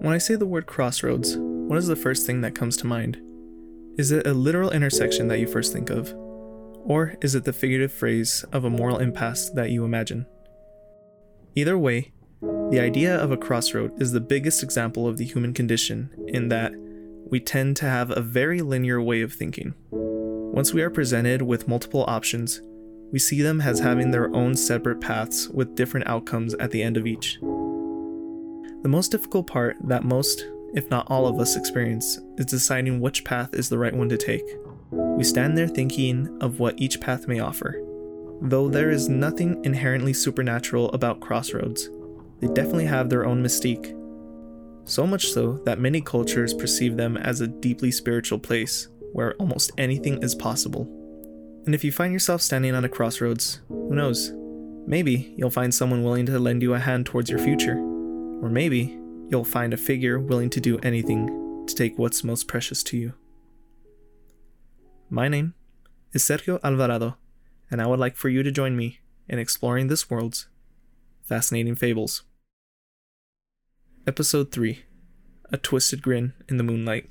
When I say the word crossroads, what is the first thing that comes to mind? Is it a literal intersection that you first think of? Or is it the figurative phrase of a moral impasse that you imagine? Either way, the idea of a crossroad is the biggest example of the human condition in that we tend to have a very linear way of thinking. Once we are presented with multiple options, we see them as having their own separate paths with different outcomes at the end of each. The most difficult part that most, if not all of us experience is deciding which path is the right one to take. We stand there thinking of what each path may offer. Though there is nothing inherently supernatural about crossroads, they definitely have their own mystique. So much so that many cultures perceive them as a deeply spiritual place where almost anything is possible. And if you find yourself standing on a crossroads, who knows? Maybe you'll find someone willing to lend you a hand towards your future. Or maybe you'll find a figure willing to do anything to take what's most precious to you. My name is Sergio Alvarado, and I would like for you to join me in exploring this world's fascinating fables. Episode 3 A Twisted Grin in the Moonlight.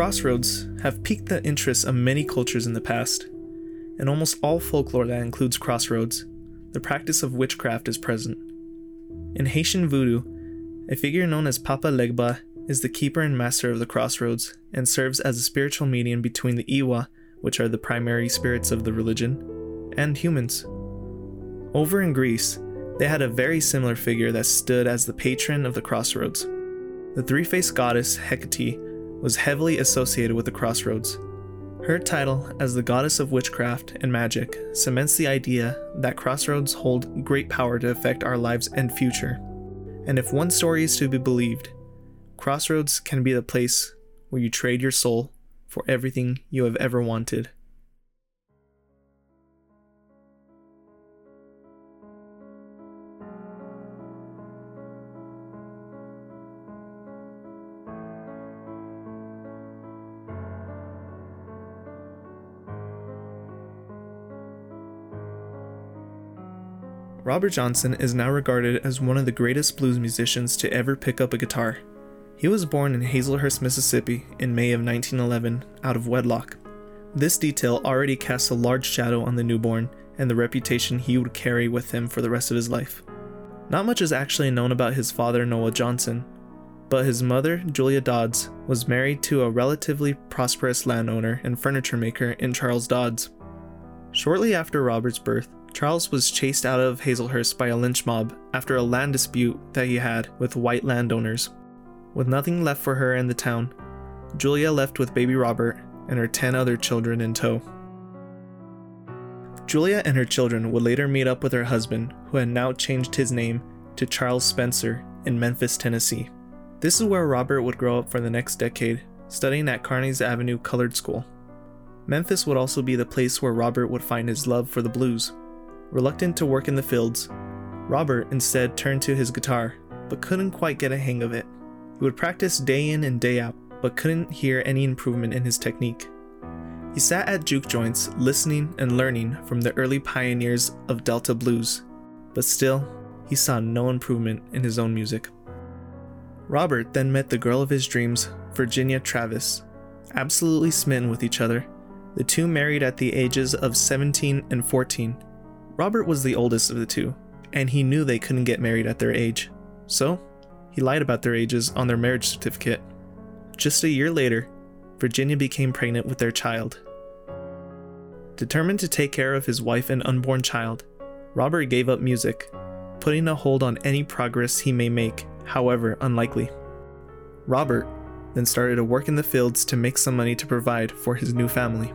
Crossroads have piqued the interest of many cultures in the past. In almost all folklore that includes crossroads, the practice of witchcraft is present. In Haitian voodoo, a figure known as Papa Legba is the keeper and master of the crossroads and serves as a spiritual medium between the Lwa, which are the primary spirits of the religion, and humans. Over in Greece, they had a very similar figure that stood as the patron of the crossroads. The three faced goddess Hecate was heavily associated with the crossroads. Her title as the goddess of witchcraft and magic cements the idea that crossroads hold great power to affect our lives and future. And if one story is to be believed, crossroads can be the place where you trade your soul for everything you have ever wanted. Robert Johnson is now regarded as one of the greatest blues musicians to ever pick up a guitar. He was born in Hazlehurst, Mississippi in May of 1911 out of wedlock. This detail already casts a large shadow on the newborn and the reputation he would carry with him for the rest of his life. Not much is actually known about his father, Noah Johnson, but his mother, Julia Dodds, was married to a relatively prosperous landowner and furniture maker in Charles Dodds. Shortly after Robert's birth, Charles was chased out of Hazlehurst by a lynch mob after a land dispute that he had with white landowners. With nothing left for her in the town, Julia left with baby Robert and her 10 other children in tow. Julia and her children would later meet up with her husband, who had now changed his name to Charles Spencer in Memphis, Tennessee. This is where Robert would grow up for the next decade, studying at Carnes Avenue Colored School. Memphis would also be the place where Robert would find his love for the blues. Reluctant to work in the fields, Robert instead turned to his guitar, but couldn't quite get a hang of it. He would practice day in and day out, but couldn't hear any improvement in his technique. He sat at juke joints, listening and learning from the early pioneers of Delta blues, but still, he saw no improvement in his own music. Robert then met the girl of his dreams, Virginia Travis. Absolutely smitten with each other, the two married at the ages of 17 and 14 Robert was the oldest of the two, and he knew they couldn't get married at their age. So, he lied about their ages on their marriage certificate. Just a year later, Virginia became pregnant with their child. Determined to take care of his wife and unborn child, Robert gave up music, putting a hold on any progress he may make, however unlikely. Robert then started to work in the fields to make some money to provide for his new family.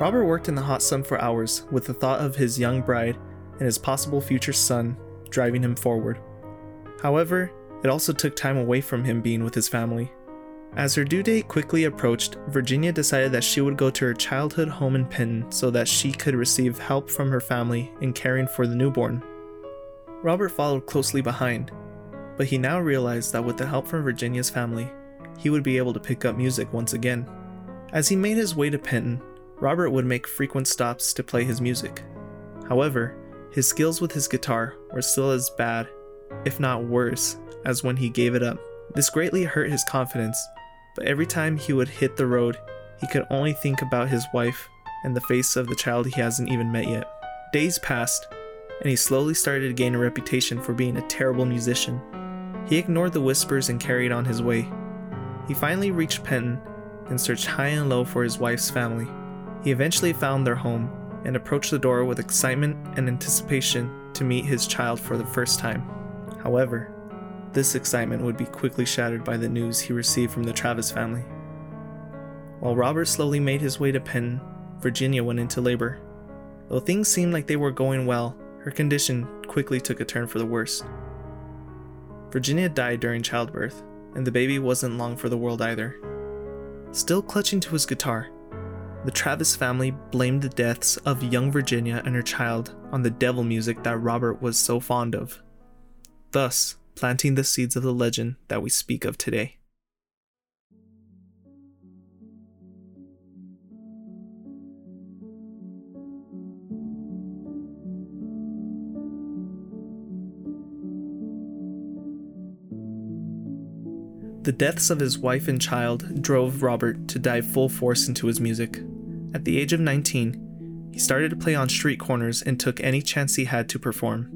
Robert worked in the hot sun for hours with the thought of his young bride and his possible future son driving him forward. However, it also took time away from him being with his family. As her due date quickly approached, Virginia decided that she would go to her childhood home in Penton so that she could receive help from her family in caring for the newborn. Robert followed closely behind, but he now realized that with the help from Virginia's family, he would be able to pick up music once again. As he made his way to Penton, Robert would make frequent stops to play his music. However, his skills with his guitar were still as bad, if not worse, as when he gave it up. This greatly hurt his confidence but every time he would hit the road, he could only think about his wife and the face of the child he hasn't even met yet. Days passed, and he slowly started to gain a reputation for being a terrible musician. He ignored the whispers and carried on his way. He finally reached Penton and searched high and low for his wife's family. He eventually found their home and approached the door with excitement and anticipation to meet his child for the first time. However, this excitement would be quickly shattered by the news he received from the Travis family. While Robert slowly made his way to Penn, Virginia went into labor. Though things seemed like they were going well, her condition quickly took a turn for the worse. Virginia died during childbirth, and the baby wasn't long for the world either. Still clutching to his guitar, the Travis family blamed the deaths of young Virginia and her child on the devil music that Robert was so fond of. Thus, planting the seeds of the legend that we speak of today. The deaths of his wife and child drove Robert to dive full force into his music. At the age of 19, he started to play on street corners and took any chance he had to perform.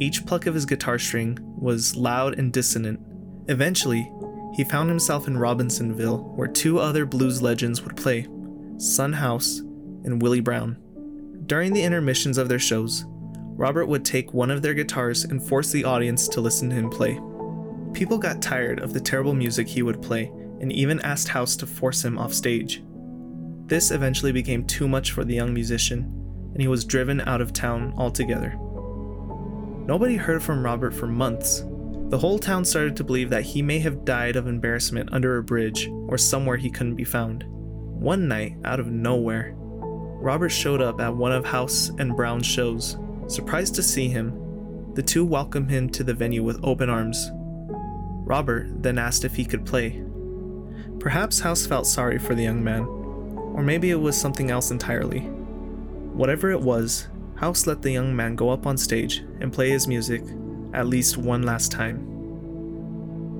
Each pluck of his guitar string was loud and dissonant. Eventually, he found himself in Robinsonville, where two other blues legends would play Son House and Willie Brown. During the intermissions of their shows, Robert would take one of their guitars and force the audience to listen to him play. People got tired of the terrible music he would play and even asked House to force him off stage. This eventually became too much for the young musician, and he was driven out of town altogether. Nobody heard from Robert for months. The whole town started to believe that he may have died of embarrassment under a bridge or somewhere he couldn't be found. One night, out of nowhere, Robert showed up at one of House and Brown's shows. Surprised to see him, the two welcomed him to the venue with open arms. Robert then asked if he could play. Perhaps House felt sorry for the young man, or maybe it was something else entirely. Whatever it was, House let the young man go up on stage and play his music at least one last time.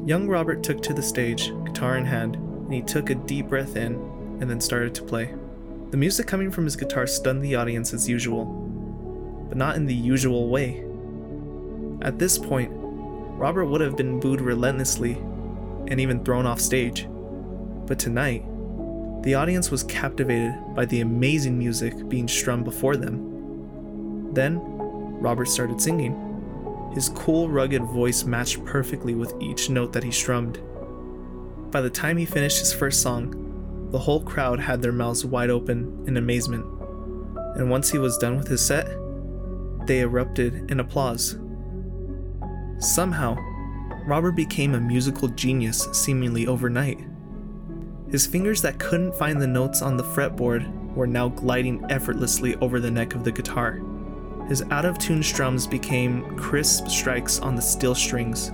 Young Robert took to the stage, guitar in hand, and he took a deep breath in and then started to play. The music coming from his guitar stunned the audience as usual, but not in the usual way. At this point, Robert would have been booed relentlessly and even thrown off stage. But tonight, the audience was captivated by the amazing music being strummed before them. Then, Robert started singing. His cool, rugged voice matched perfectly with each note that he strummed. By the time he finished his first song, the whole crowd had their mouths wide open in amazement. And once he was done with his set, they erupted in applause. Somehow, Robert became a musical genius seemingly overnight. His fingers that couldn't find the notes on the fretboard were now gliding effortlessly over the neck of the guitar. His out of tune strums became crisp strikes on the steel strings.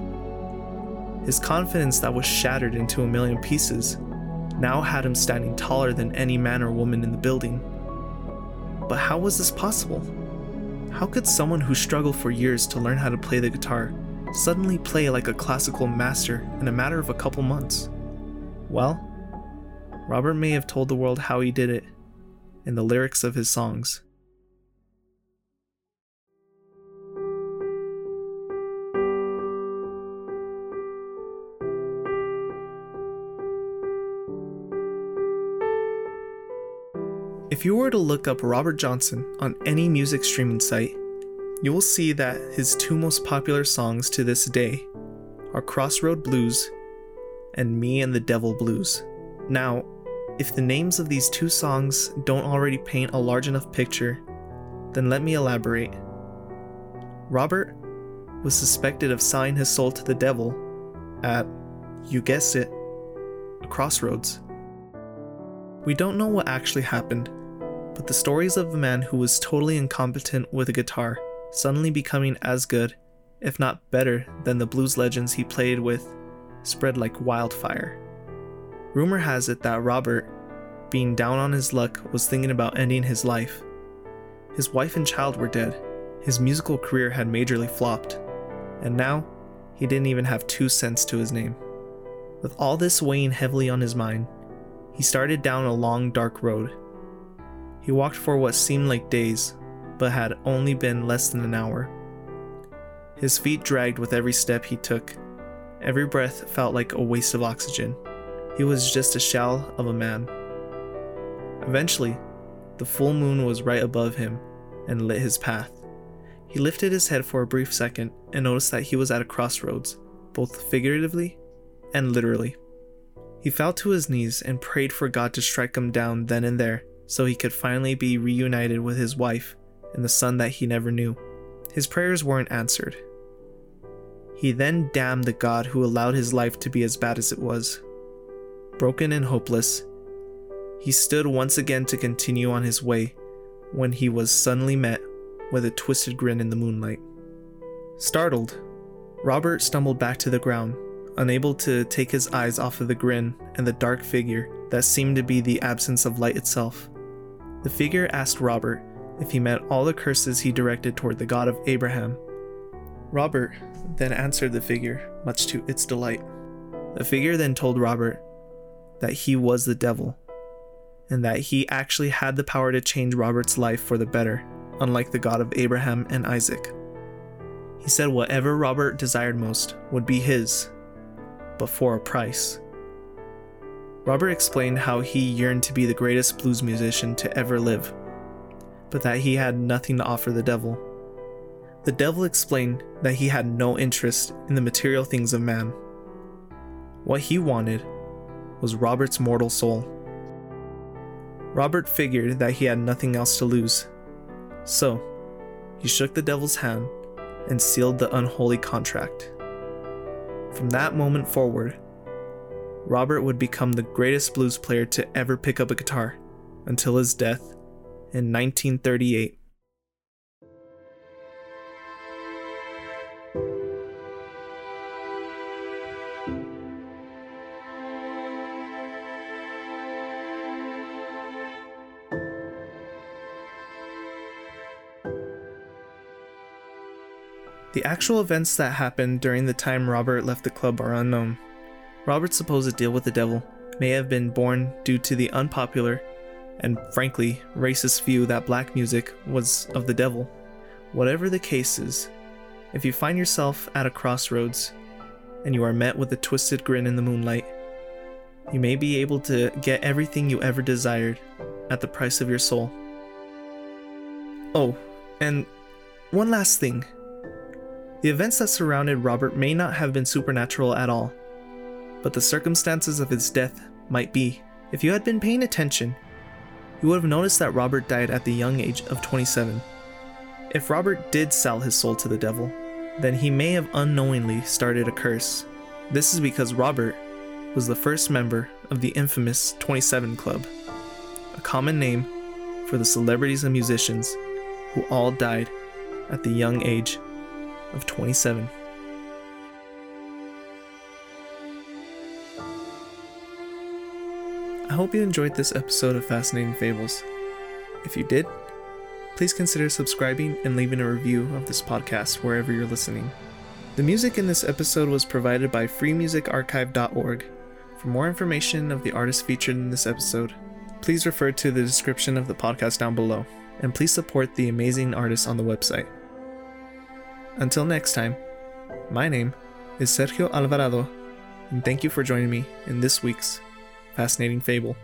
His confidence that was shattered into a million pieces now had him standing taller than any man or woman in the building. But how was this possible? How could someone who struggled for years to learn how to play the guitar suddenly play like a classical master in a matter of a couple months? Well, Robert may have told the world how he did it in the lyrics of his songs. If you were to look up Robert Johnson on any music streaming site, you will see that his two most popular songs to this day are Crossroad Blues and Me and the Devil Blues. Now, if the names of these two songs don't already paint a large enough picture, then let me elaborate. Robert was suspected of selling his soul to the devil at, you guessed it, a crossroads. We don't know what actually happened, but the stories of a man who was totally incompetent with a guitar suddenly becoming as good, if not better, than the blues legends he played with spread like wildfire. Rumor has it that Robert, being down on his luck, was thinking about ending his life. His wife and child were dead, his musical career had majorly flopped, and now he didn't even have two cents to his name. With all this weighing heavily on his mind, he started down a long, dark road. He walked for what seemed like days, but had only been less than an hour. His feet dragged with every step he took. Every breath felt like a waste of oxygen. He was just a shell of a man. Eventually, the full moon was right above him and lit his path. He lifted his head for a brief second and noticed that he was at a crossroads, both figuratively and literally. He fell to his knees and prayed for God to strike him down then and there so he could finally be reunited with his wife and the son that he never knew. His prayers weren't answered. He then damned the God who allowed his life to be as bad as it was. Broken and hopeless, he stood once again to continue on his way when he was suddenly met with a twisted grin in the moonlight. Startled, Robert stumbled back to the ground, unable to take his eyes off of the grin and the dark figure that seemed to be the absence of light itself. The figure asked Robert if he meant all the curses he directed toward the God of Abraham. Robert then answered the figure, much to its delight. The figure then told Robert that he was the devil, and that he actually had the power to change Robert's life for the better, unlike the God of Abraham and Isaac. He said whatever Robert desired most would be his, but for a price. Robert explained how he yearned to be the greatest blues musician to ever live, but that he had nothing to offer the devil. The devil explained that he had no interest in the material things of man. What he wanted was Robert's mortal soul. Robert figured that he had nothing else to lose, so he shook the devil's hand and sealed the unholy contract. From that moment forward, Robert would become the greatest blues player to ever pick up a guitar until his death in 1938. The actual events that happened during the time Robert left the club are unknown. Robert's supposed deal with the devil may have been born due to the unpopular and frankly racist view that black music was of the devil. Whatever the case is, if you find yourself at a crossroads and you are met with a twisted grin in the moonlight, you may be able to get everything you ever desired at the price of your soul. Oh, and one last thing. The events that surrounded Robert may not have been supernatural at all, but the circumstances of his death might be. If you had been paying attention, you would have noticed that Robert died at the young age of 27. If Robert did sell his soul to the devil, then he may have unknowingly started a curse. This is because Robert was the first member of the infamous 27 Club, a common name for the celebrities and musicians who all died at the young age of 27. Hope you enjoyed this episode of Fascinating Fables. If you did, please consider subscribing and leaving a review of this podcast wherever you're listening. The music in this episode was provided by freemusicarchive.org. For more information of the artists featured in this episode, please refer to the description of the podcast down below, and please support the amazing artists on the website. Until next time, my name is Sergio Alvarado, and thank you for joining me in this week's fascinating fable.